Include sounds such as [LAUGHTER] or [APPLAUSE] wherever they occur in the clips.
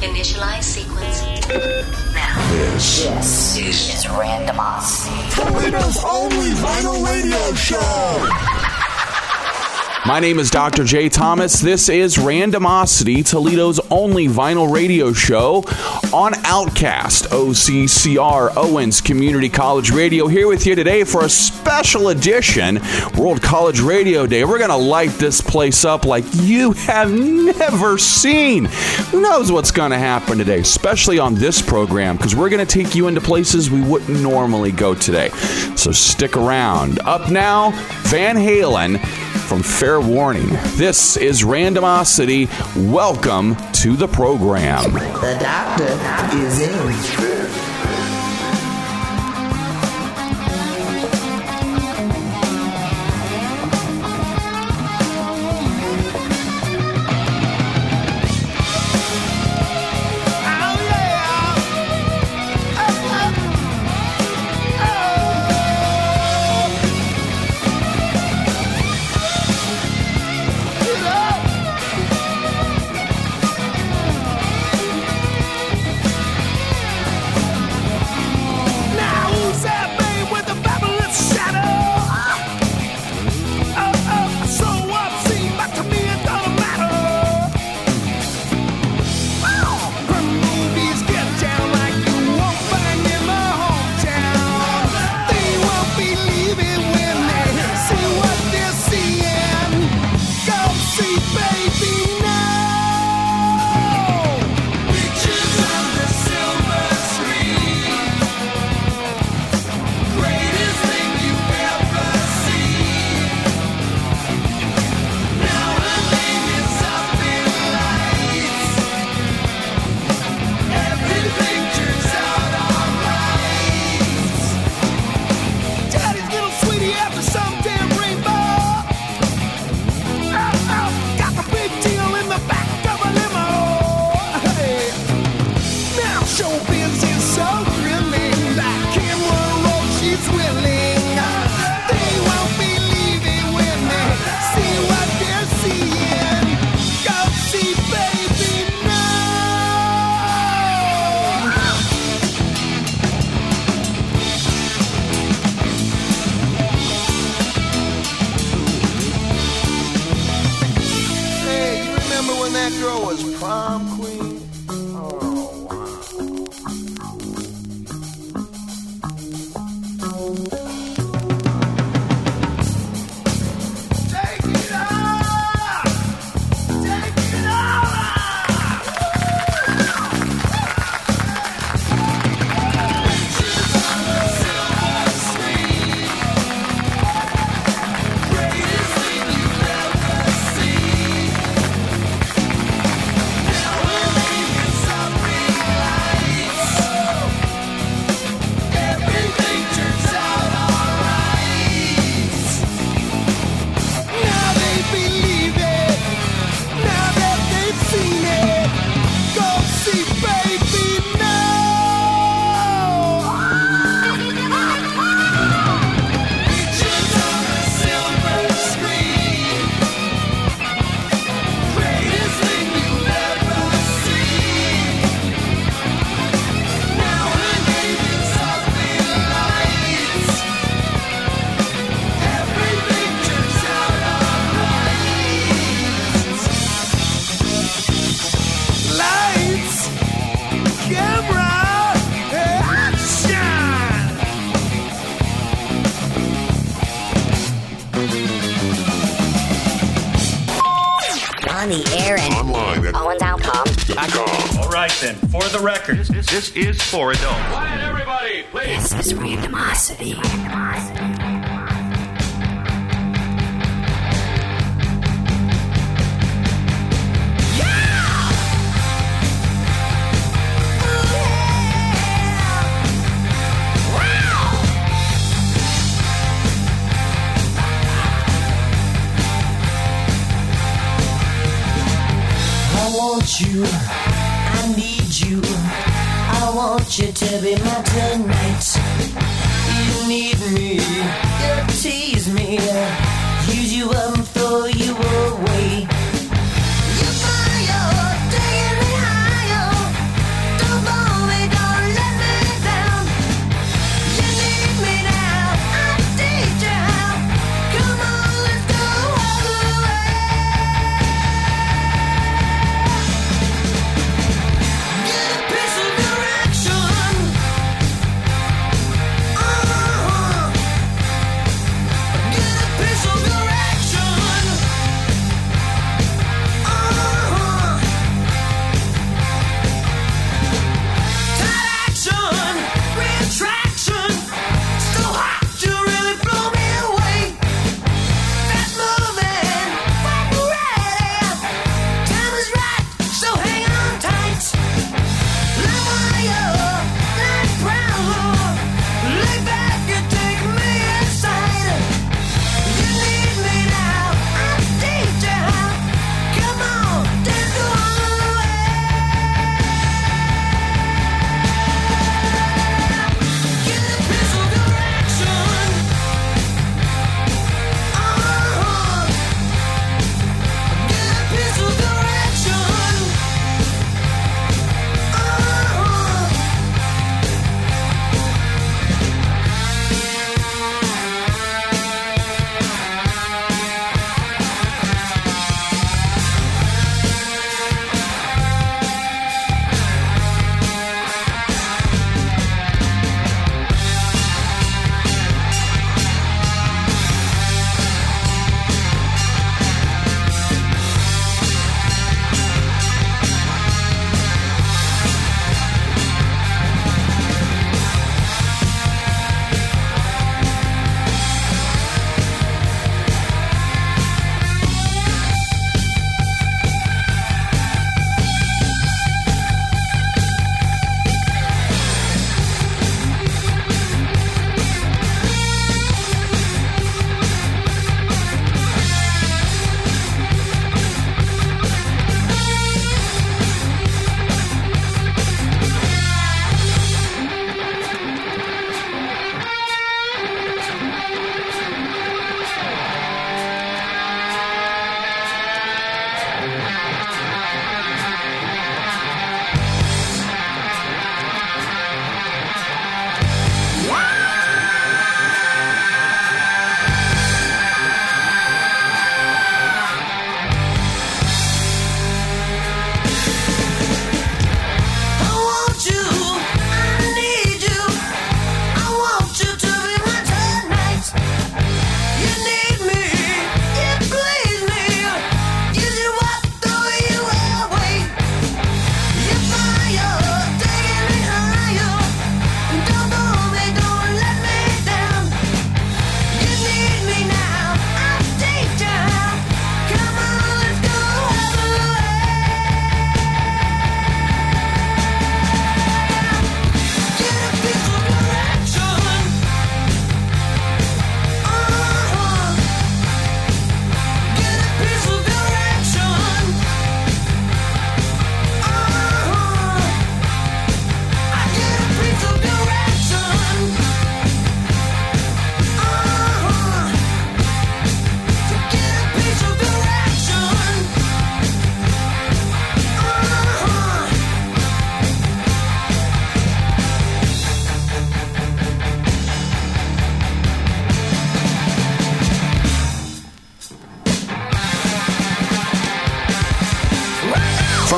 Initialize sequence. Now. This, this is Randomosity. Toledo's only vinyl radio show. My name is Dr. J. Thomas. This is Randomosity, Toledo's only vinyl radio show on Outcast, OCCR, Owens Community College Radio. Here with you today for a special edition, World College Radio Day. We're going to light this place up like you have never seen. Who knows what's going to happen today, especially on this program, because we're going to take you into places we wouldn't normally go today. So stick around. Up now, Van Halen from Fair Warning. This is Randomosity. Welcome to the program. The doctor is in. This is for adults. Quiet, everybody, please. This is randomosity. randomosity.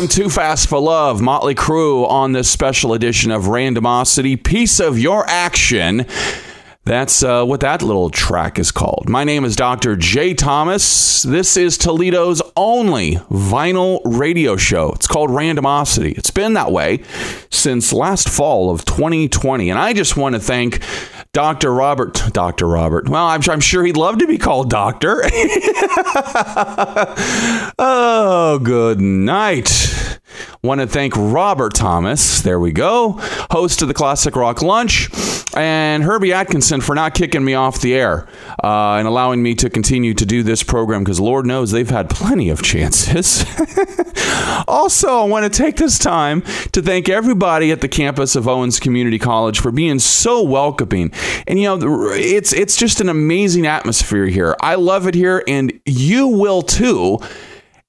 From Too Fast for Love, Motley Crue on this special edition of Randomosity, Piece of Your Action. That's uh, what that little track is called. My name is Dr. J. Thomas. This is Toledo's only vinyl radio show. It's called Randomosity. It's been that way since last fall of 2020. And I just want to thank Dr. Robert. Dr. Robert. Well, I'm, I'm sure he'd love to be called Doctor. [LAUGHS] oh, good night. Want to thank Robert Thomas. There we go. Host of the Classic Rock Lunch. And Herbie Atkinson for not kicking me off the air uh, and allowing me to continue to do this program because Lord knows they've had plenty of chances. [LAUGHS] also, I want to take this time to thank everybody at the campus of Owens Community College for being so welcoming. And you know, it's it's just an amazing atmosphere here. I love it here, and you will too.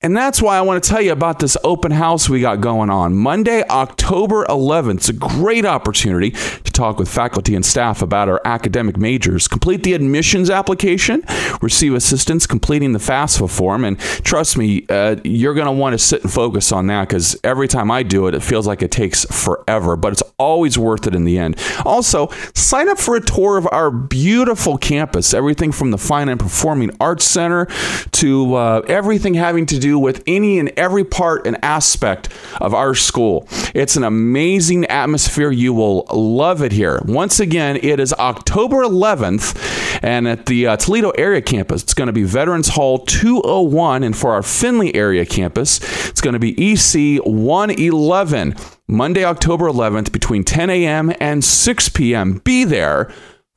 And that's why I want to tell you about this open house we got going on Monday, October 11th. It's a great opportunity to talk with faculty and staff about our academic majors. Complete the admissions application, receive assistance completing the FAFSA form, and trust me, uh, you're going to want to sit and focus on that because every time I do it, it feels like it takes forever, but it's always worth it in the end. Also, sign up for a tour of our beautiful campus, everything from the Fine and Performing Arts Center to uh, everything having to do with any and every part and aspect of our school. It's an amazing atmosphere. You will love it here. Once again, it is October 11th, and at the uh, Toledo area campus, it's going to be Veterans Hall 201, and for our Findlay area campus, it's going to be EC 111. Monday, October 11th, between 10 a.m. and 6 p.m. Be there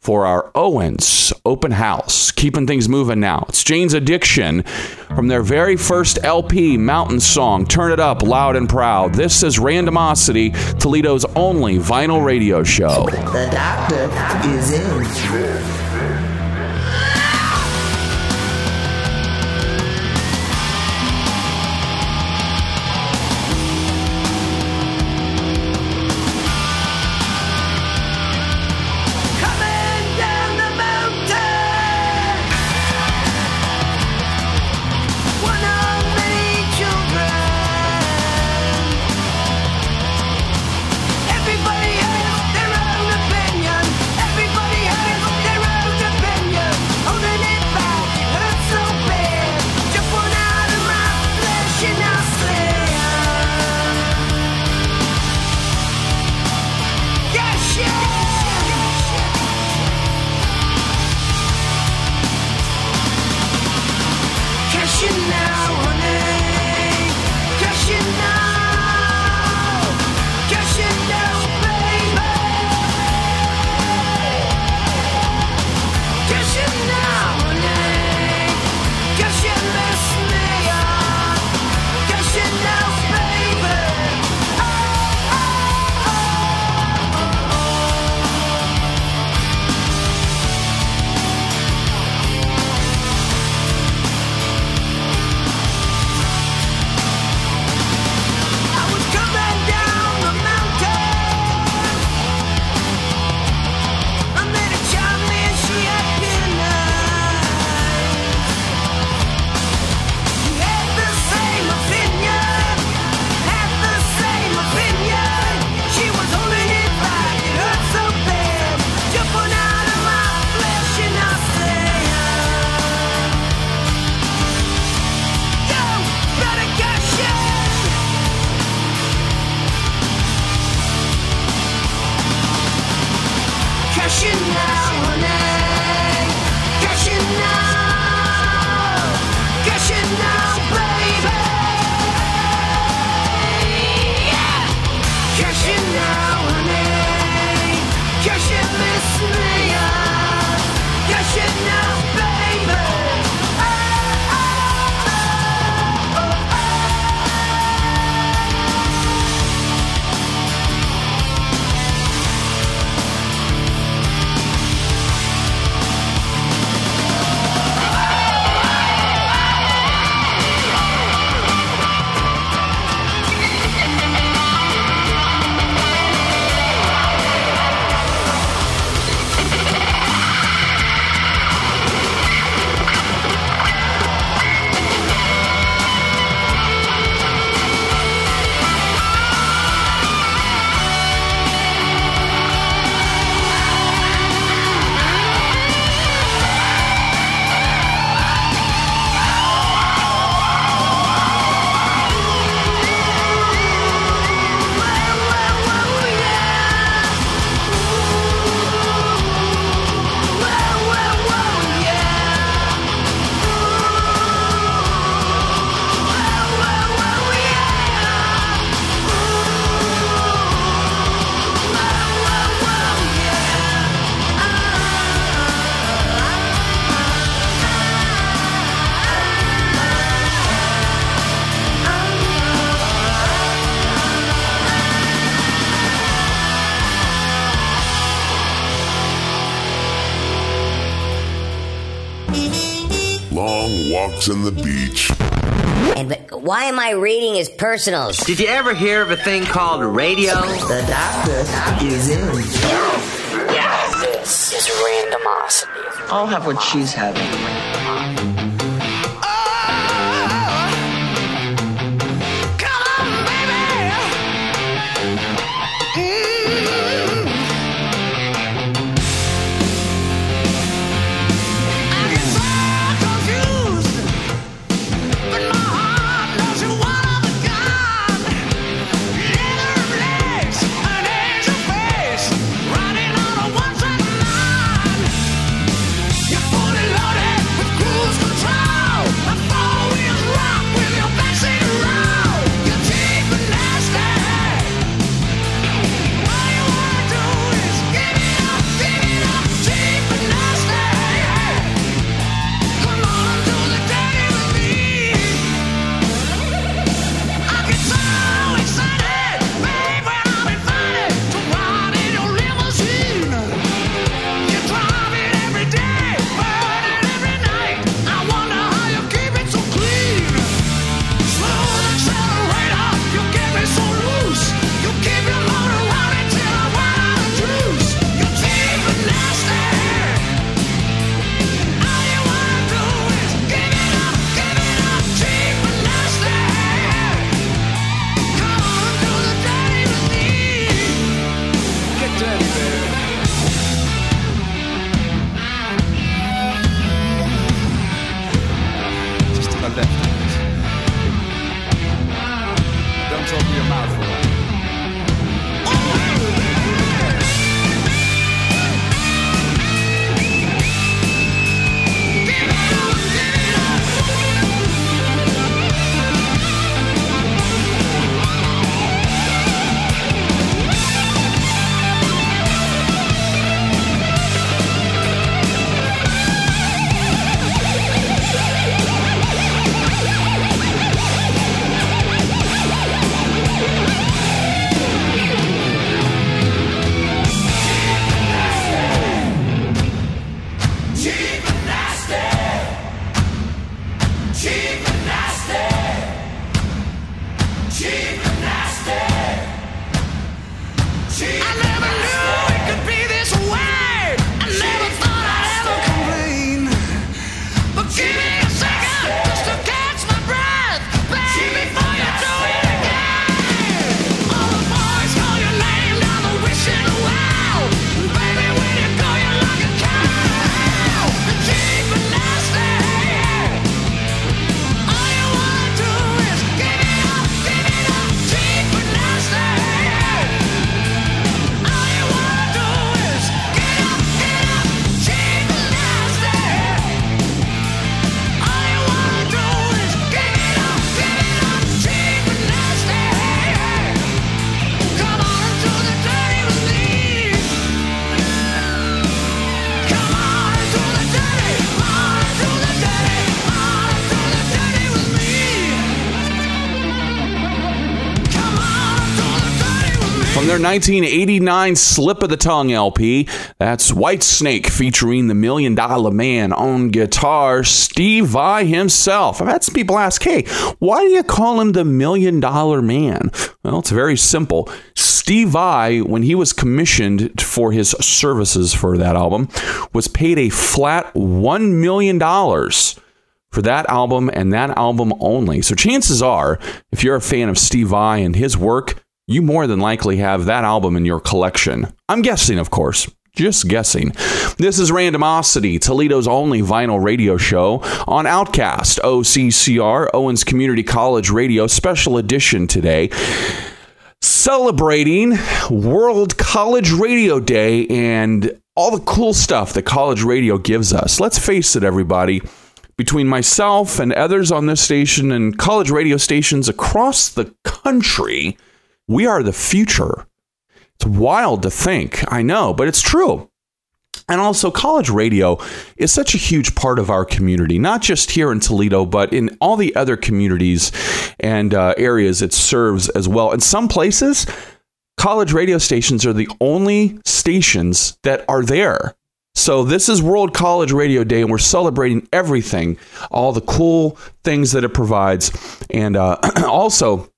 for our Owens open house. Keeping things moving now. It's Jane's Addiction from their very first LP, Mountain Song. Turn it up loud and proud. This is Randomosity, Toledo's only vinyl radio show. The doctor is in. Reading his personals? Did you ever hear of a thing called radio? The doctor is in. This is randomosity. I'll have what she's having. 1989 Slip of the Tongue LP, that's Whitesnake featuring the Million Dollar Man on guitar, Steve Vai himself. I've had some people ask, hey, why do you call him the Million Dollar Man? Well, it's very simple. Steve Vai, when he was commissioned for his services for that album, was paid a flat $1 million for that album and that album only. So chances are, if you're a fan of Steve Vai and his work, you more than likely have that album in your collection. I'm guessing, of course. Just guessing. This is Randomosity, Toledo's only vinyl radio show on Outcast, OCCR, Owens Community College Radio, special edition today celebrating World College Radio Day and all the cool stuff that college radio gives us. Let's face it, everybody. Between myself and others on this station and college radio stations across the country, we are the future. It's wild to think, I know, but it's true. And also, college radio is such a huge part of our community, not just here in Toledo, but in all the other communities and uh, areas it serves as well. In some places, college radio stations are the only stations that are there. So, this is World College Radio Day, and we're celebrating everything, all the cool things that it provides. And uh, [CLEARS THROAT] also,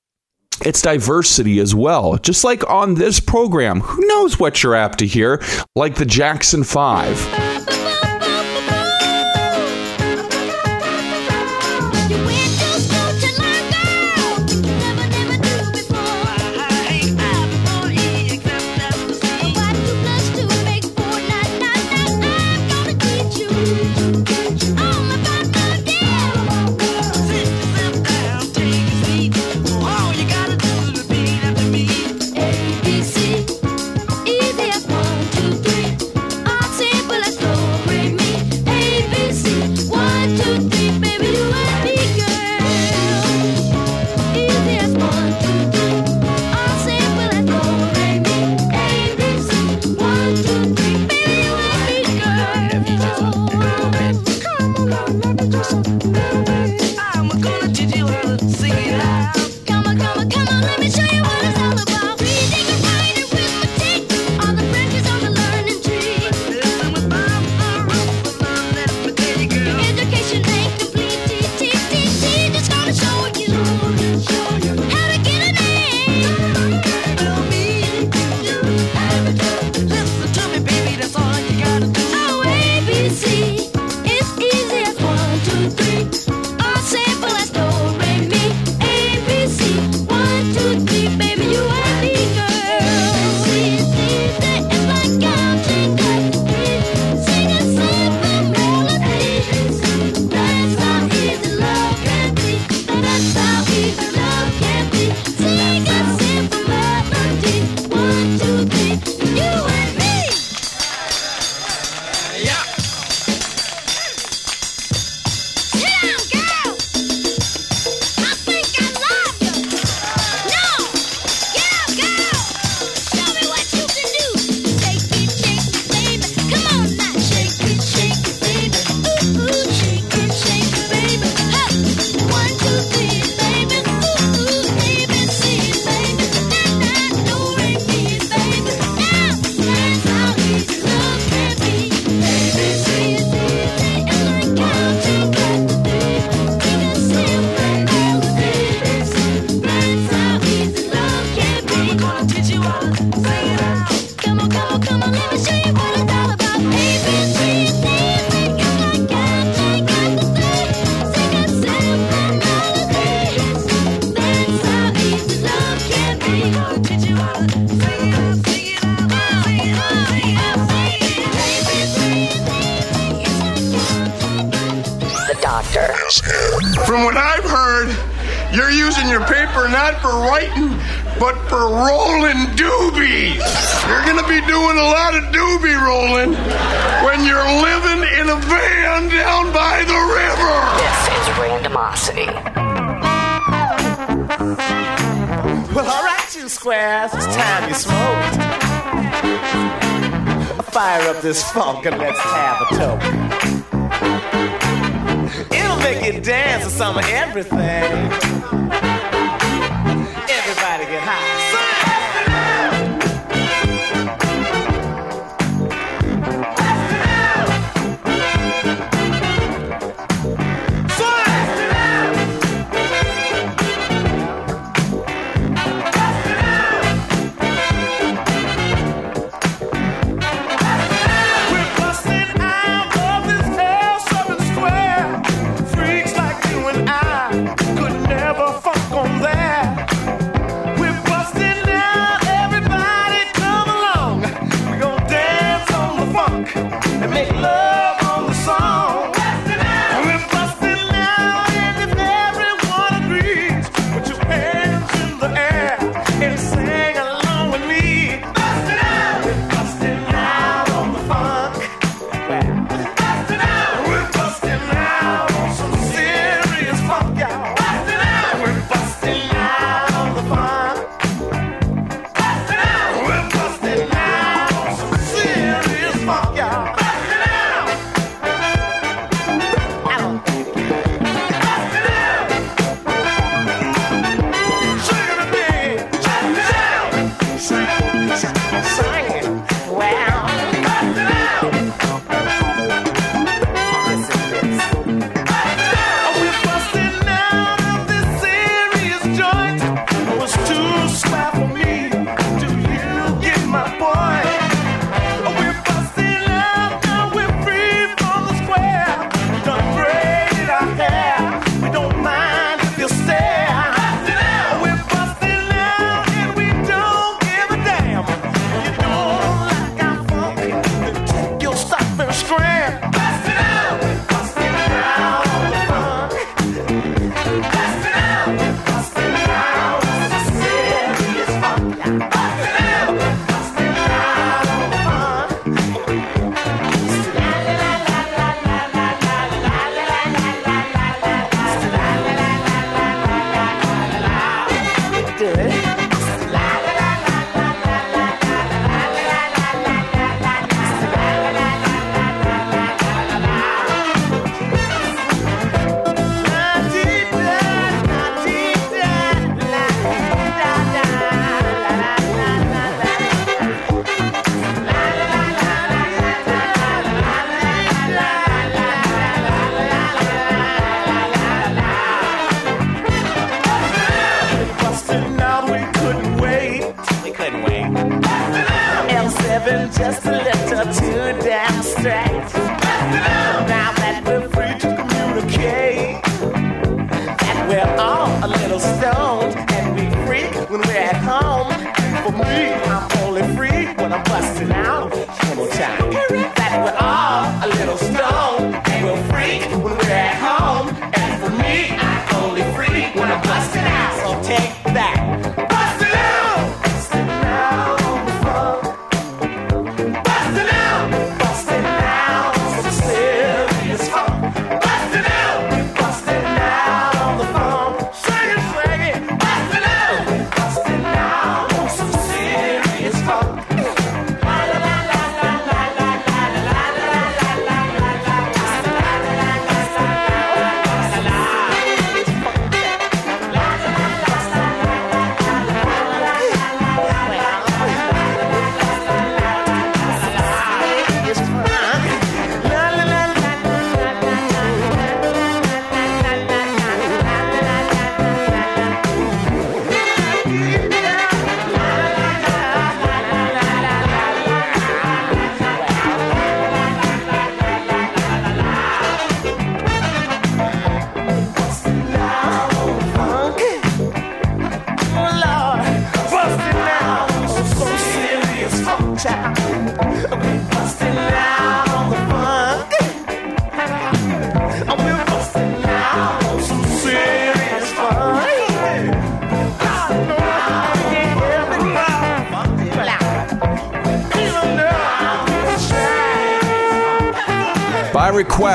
it's diversity as well. Just like on this program, who knows what you're apt to hear, like the Jackson Five. Doctor. From what I've heard, you're using your paper not for writing, but for rolling doobies. You're gonna be doing a lot of doobie rolling when you're living in a van down by the river. This is randomosity. Well, all right, you squares, it's time you smoked. Fire up this funk and let's have a toke. Make you dance to some of everything.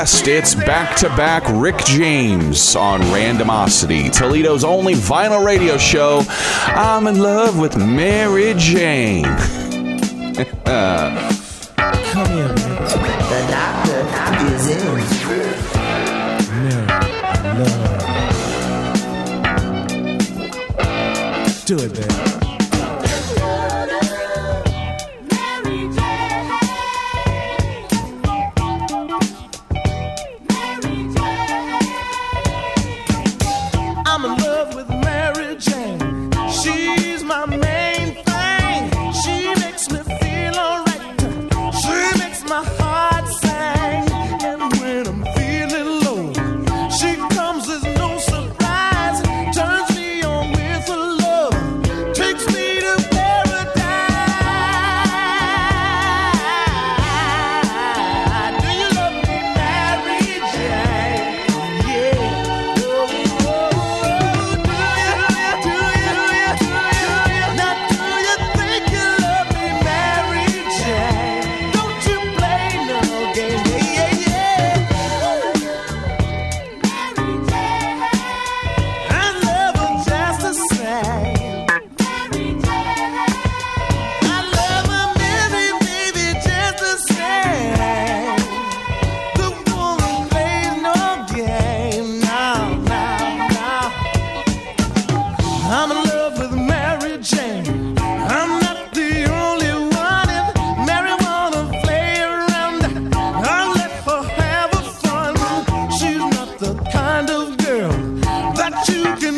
West, it's back to back Rick James on Randomosity, Toledo's only vinyl radio show. I'm in love with Mary Jane. Come here, The doctor is in. Mary, love. Do it, baby. kind of girl that you can.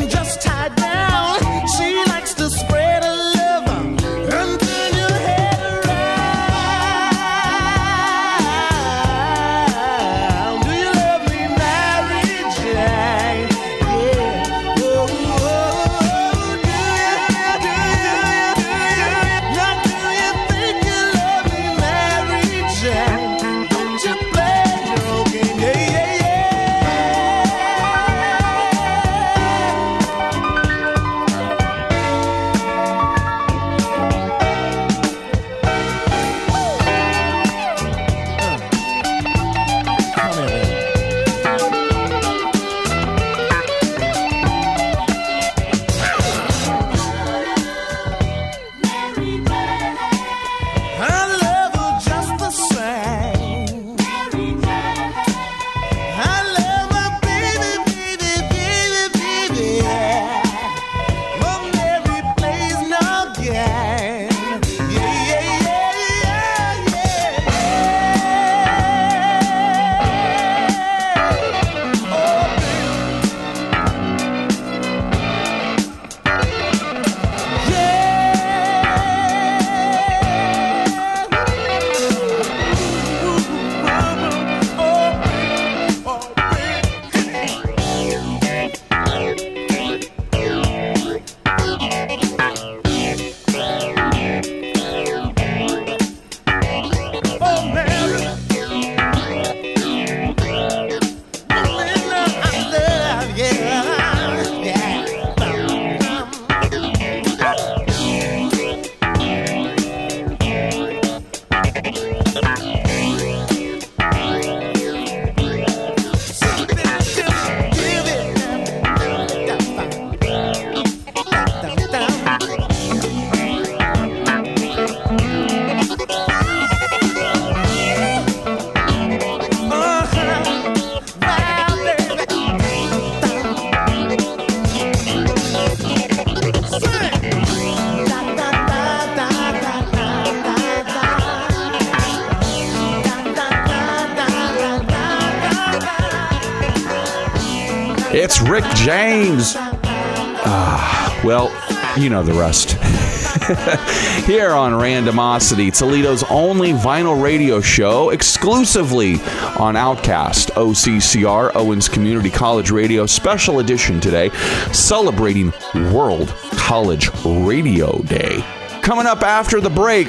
You know the rest. [LAUGHS] Here on Randomosity, Toledo's only vinyl radio show, exclusively on Outcast, OCCR, Owens Community College Radio, special edition today, celebrating World College Radio Day. Coming up after the break,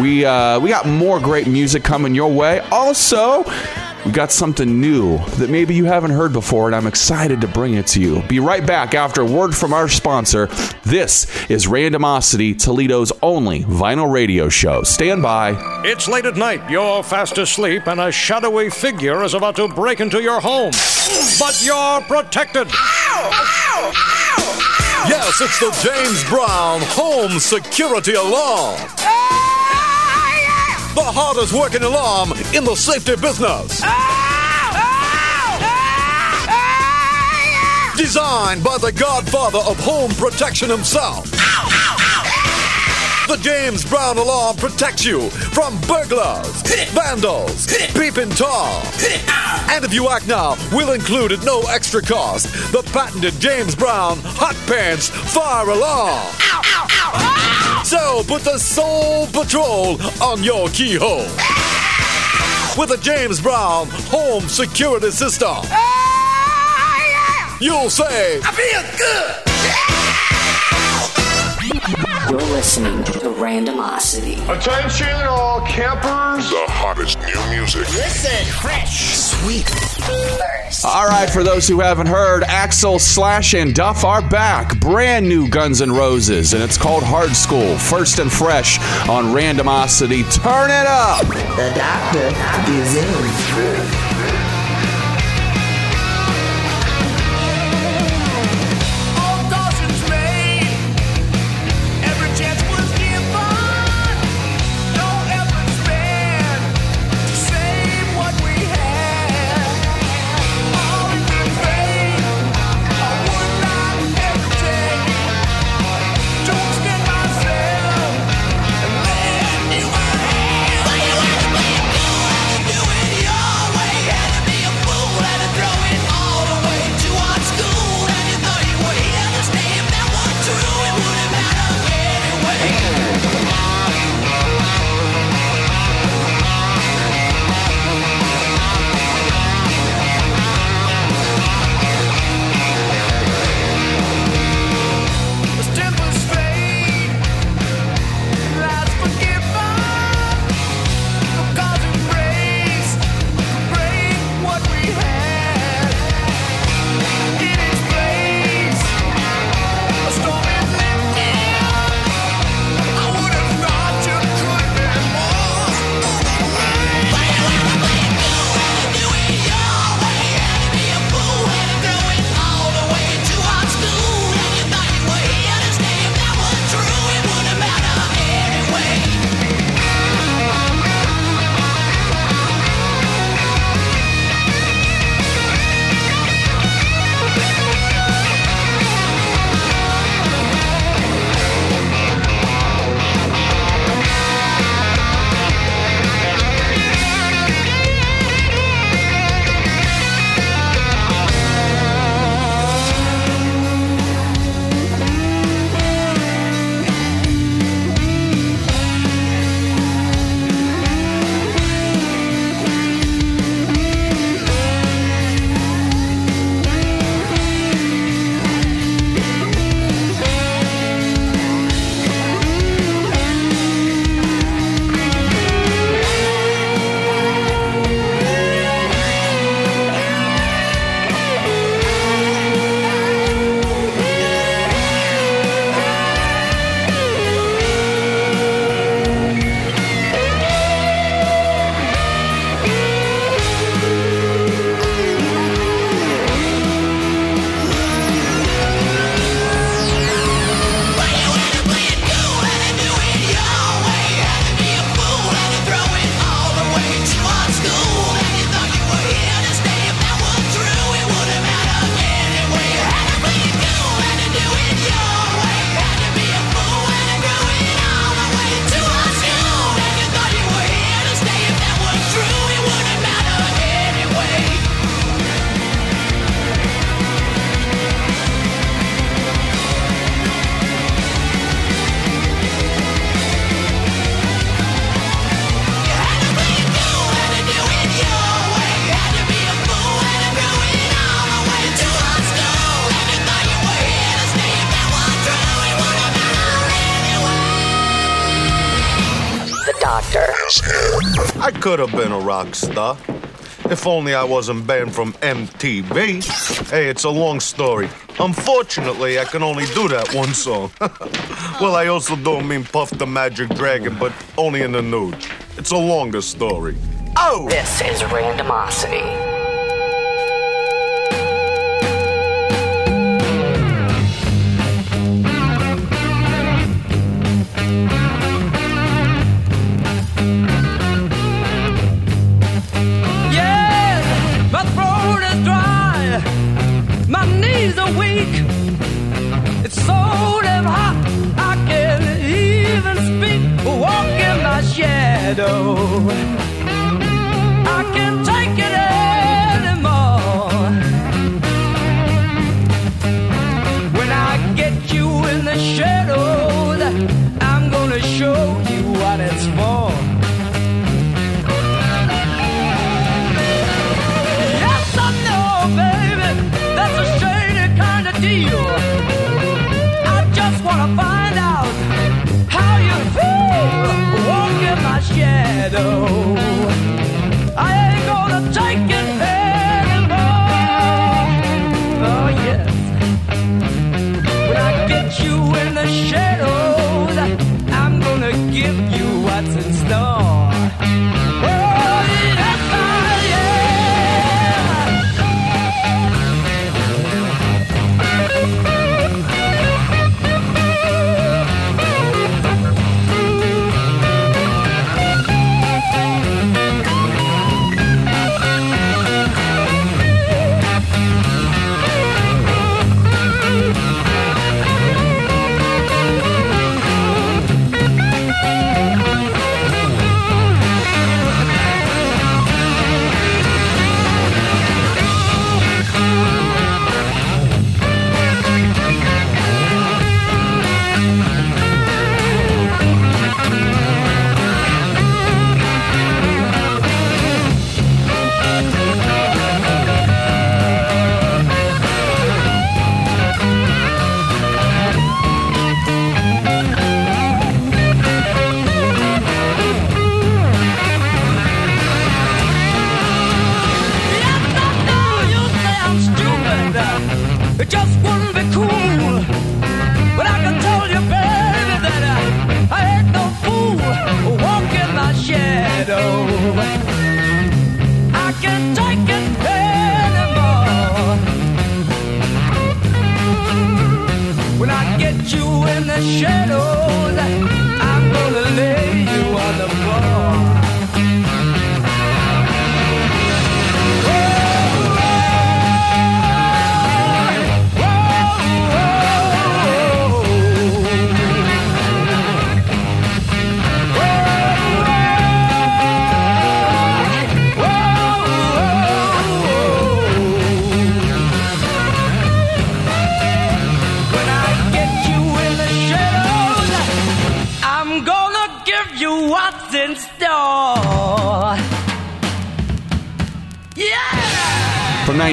we uh, we got more great music coming your way. Also, we got something new that maybe you haven't heard before, and I'm excited to bring it to you. Be right back after a word from our sponsor. This is Randomosity, Toledo's only vinyl radio show. Stand by. It's late at night, you're fast asleep, and a shadowy figure is about to break into your home. But you're protected. Yes, it's the James Brown Home Security Alarm. The hardest working alarm in the safety business. Designed by the godfather of home protection himself. The James Brown alarm protects you from burglars, vandals, peeping Tom. And if you act now, we'll include at no extra cost the patented James Brown Hot Pants Fire Alarm. So put the Soul Patrol on your keyhole with a James Brown home security system. You'll say, I feel good. You're listening to the randomosity. Attention, all campers. The hottest new music. Listen, fresh, sweet. First. All right, for those who haven't heard, Axl, Slash, and Duff are back. Brand new Guns N' Roses, and it's called Hard Skool. First and fresh on Randomosity. Turn it up. The doctor is in. Could have been a rock star. If only I wasn't banned from MTV. Hey, it's a long story. Unfortunately, I can only do that one song. [LAUGHS] well, I also don't mean Puff the Magic Dragon, but only in the nude. It's a longer story. Oh! This is Randomosity. Get you in the shadows, I'm gonna show you what it's for. Yes, I know, baby, that's a shady kind of deal. I just wanna find out how you feel. Walk in my shadow.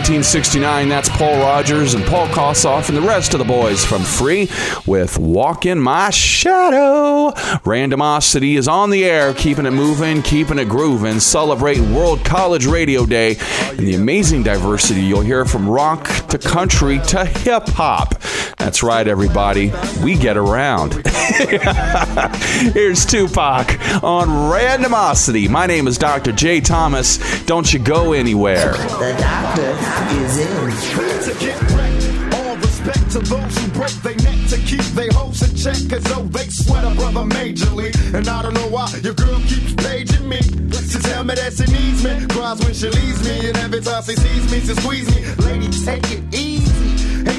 1969, that's Paul Rodgers and Paul Kossoff and the rest of the boys from Free with Walk in My Shadow. Randomosity is on the air, keeping it moving, keeping it grooving, celebrating World College Radio Day and the amazing diversity you'll hear from rock to country to hip hop. That's right, everybody. We get around. [LAUGHS] Here's Tupac on Randomosity. My name is Dr. J. Thomas. Don't you go anywhere. The doctor is in. All respect to those who break their neck to keep their hopes in check, cause though they sweat a brother majorly. And I don't know why your girl keeps paging me. To tell me that she needs me, cries when she leaves me, and every time she sees me, she squeeze me. Lady, take it easy.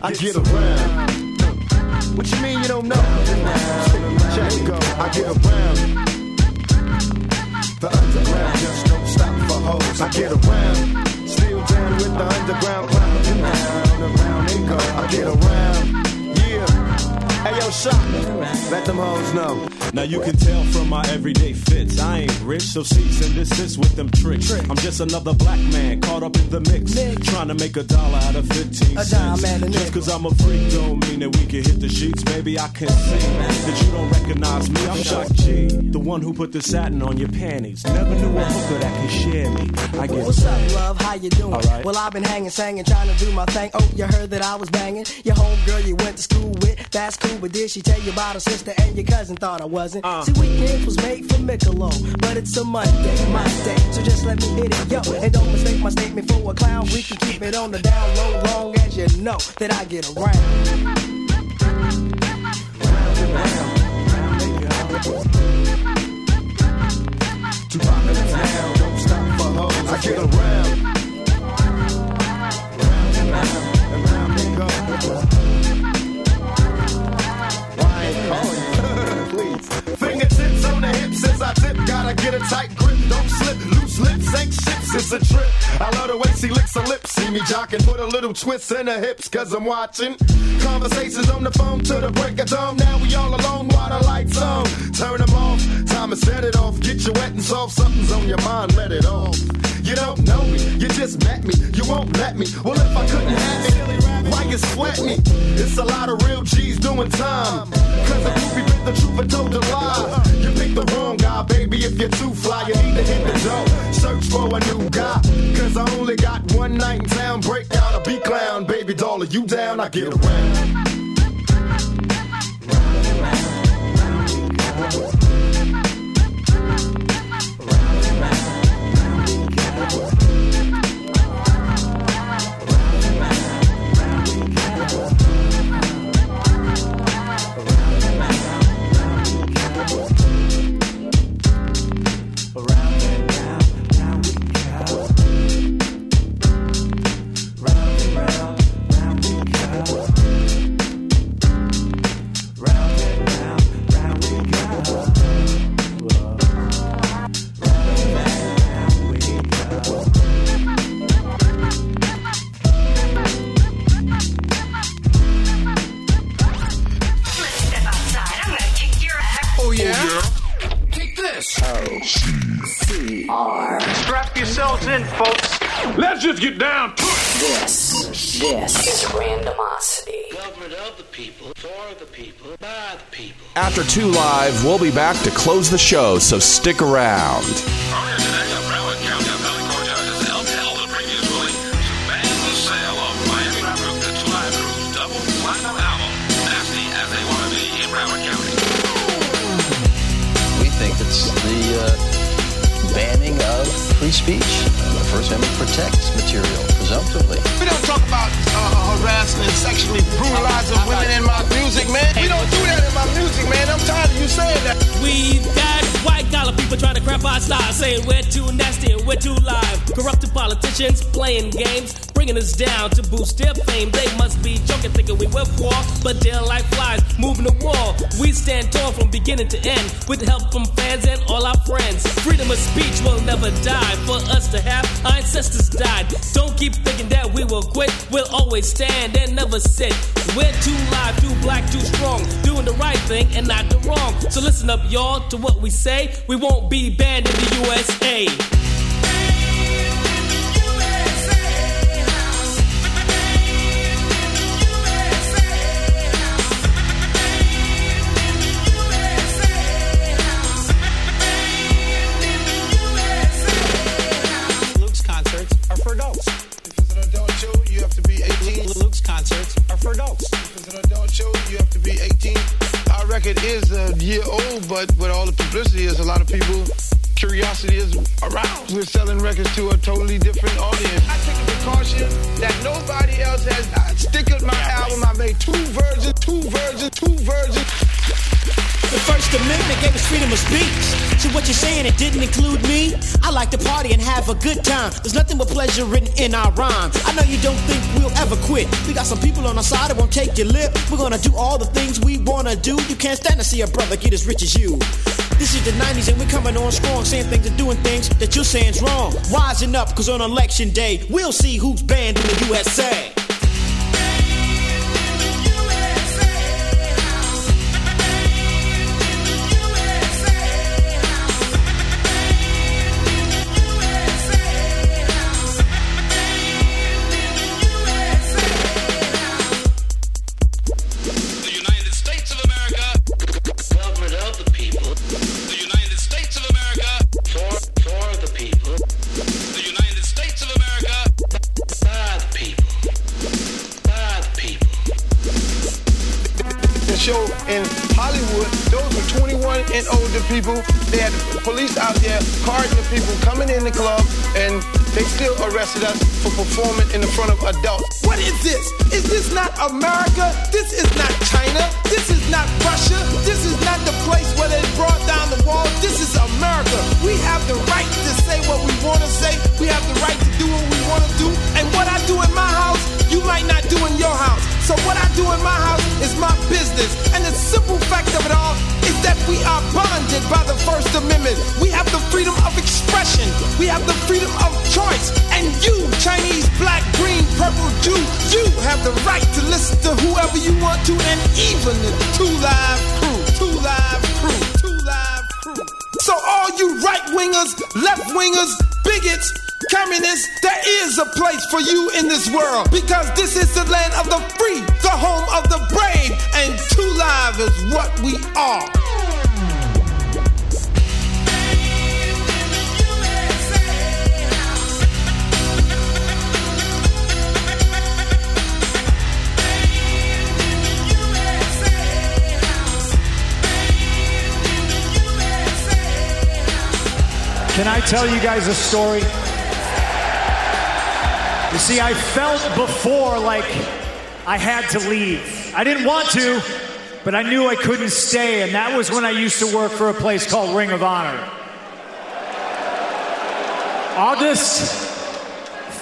I get around. What you mean you don't know? Check go, I get around. The underground just don't stop for hoes. I get around. Still down with the underground Round and round and go, I get around. Yeah. Shot. Let them hoes know. Now you can tell from my everyday fits. I ain't rich, so cease and desist with them tricks. I'm just another black man caught up in the mix. Trying to make a dollar out of 15 A cents. dime and a just cause I'm a freak don't mean that we can hit the sheets. Baby, I can see that you don't recognize me. I'm Shock G, the one who put the satin on your panties. Never knew a hooker that could share me. I get What's up, love? How you doing? Alright. Well, I've been hanging, singing, trying to do my thing. Oh, you heard that I was banging? Your homegirl you went to school with, that's cool. But did she tell you about her sister and your cousin? Thought I wasn't. See, weekends was made for Michelob, but it's a Monday, my day. So just let me hit it, yo. And don't mistake my statement for a clown. We can keep it on the down low, long as you know that I get around. Tupac in the town, don't stop for hoes. I get around. Round and round and round they go. As I tip. Gotta get a tight grip. Don't slip. Loose lips ain't ships. It's a trip. I love the way she licks her lips. See me jocking. Put a little twist in her hips. Cause I'm watching. Conversations on the phone to the break of dawn. Now we all alone while the lights on. Turn them off. Time to set it off. Get you wet and soft. Something's on your mind. Let it off. You don't know me. You just met me. You won't let me. Well, if I couldn't have it, why you sweat me? It's a lot of real G's doing time. Cause you bit the truth and told a lie, you picked the wrong guy, baby. If you're too fly, you need to hit the door. Search for a new guy. Cause I only got one night in town. Break out a beat clown, baby doll. Are you down? I get around. Yourselves folks. Let's just get down to it. This, this is randomosity. Government of the people, for the people, by the people. After 2 Live, we'll be back to close the show, so stick around. We think it's the uh, banning of free speech. The First Amendment protects material, presumptively. We don't talk about uh, harassing and sexually brutalizing women in my music, man. We don't do that in my music, man. I'm tired of you saying that. We've got white collar people trying to crap our style, saying we're too nasty and we're too live. Corrupted politicians playing games, bringing us down to boost their fame. They must be joking, thinking we will war, but they're like flies moving the wall. We stand tall from beginning to end, with help from fans and all our friends. Freedom of speech will never die. For us to have, our ancestors died. Don't keep thinking that we will quit. We'll always stand and never sit. We're too live, too black, too strong, doing the right thing and not the wrong. So listen up, y'all, to what we say. We won't be banned in the USA. Is a year old, but with all the publicity, there's a lot of people. Curiosity is aroused. We're selling records to a totally different audience. I take a precaution that nobody else has. I stick with my album. I made two versions, two versions, two versions. The First Amendment gave us freedom of speech. So what you're saying, it didn't include me? I like to party and have a good time. There's nothing but pleasure written in our rhymes. I know you don't think we'll ever quit. We got some people on our side that won't take your lip. We're gonna do all the things we wanna do. You can't stand to see a brother get as rich as you. This is the 90s and we're coming on strong, saying things and doing things that you're saying's wrong. Wising up, cause on election day, we'll see who's banned in the USA. Right wingers, left wingers, bigots, communists, there is a place for you in this world because this is the land of the free, the home of the brave, and Two Live is what we are. Can I tell you guys a story? You see, I felt before like I had to leave. I didn't want to, but I knew I couldn't stay, and that was when I used to work for a place called Ring of Honor. August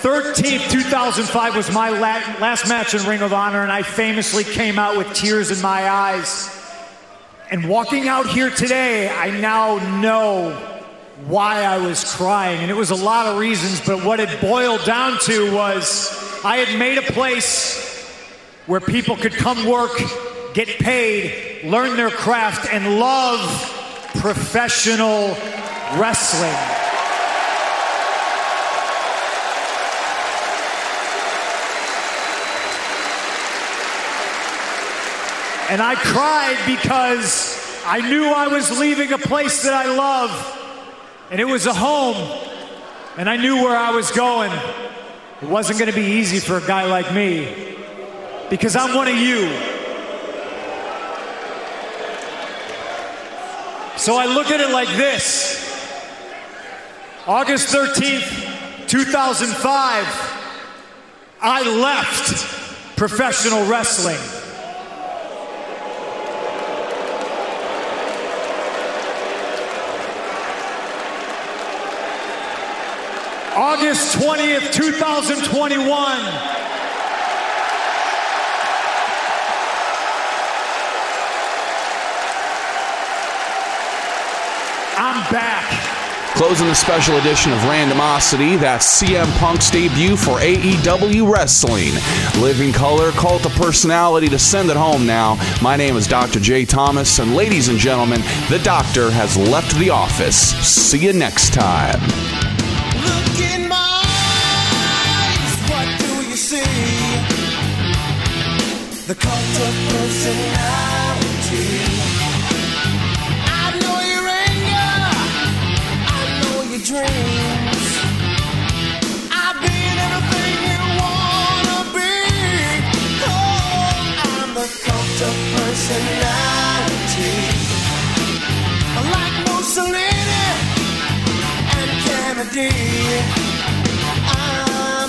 13th, 2005 was my last match in Ring of Honor, and I famously came out with tears in my eyes. And walking out here today, I now know why I was crying. And it was a lot of reasons, but what it boiled down to was I had made a place where people could come work, get paid, learn their craft, and love professional wrestling. And I cried because I knew I was leaving a place that I love, and it was a home, and I knew where I was going. It wasn't going to be easy for a guy like me because I'm one of you. So I look at it like this August 13th, 2005, I left professional wrestling. August 20th, 2021. I'm back. Closing the special edition of Randomosity, that's CM Punk's debut for AEW Wrestling. Living Colour, cult of personality to send it home now. My name is Dr. J. Thomas, and ladies and gentlemen, the doctor has left the office. See you next time. The cult of personality. I know your anger, I know your dreams. I've been everything you wanna be. Oh, I'm the cult of personality. Like Mussolini and Kennedy.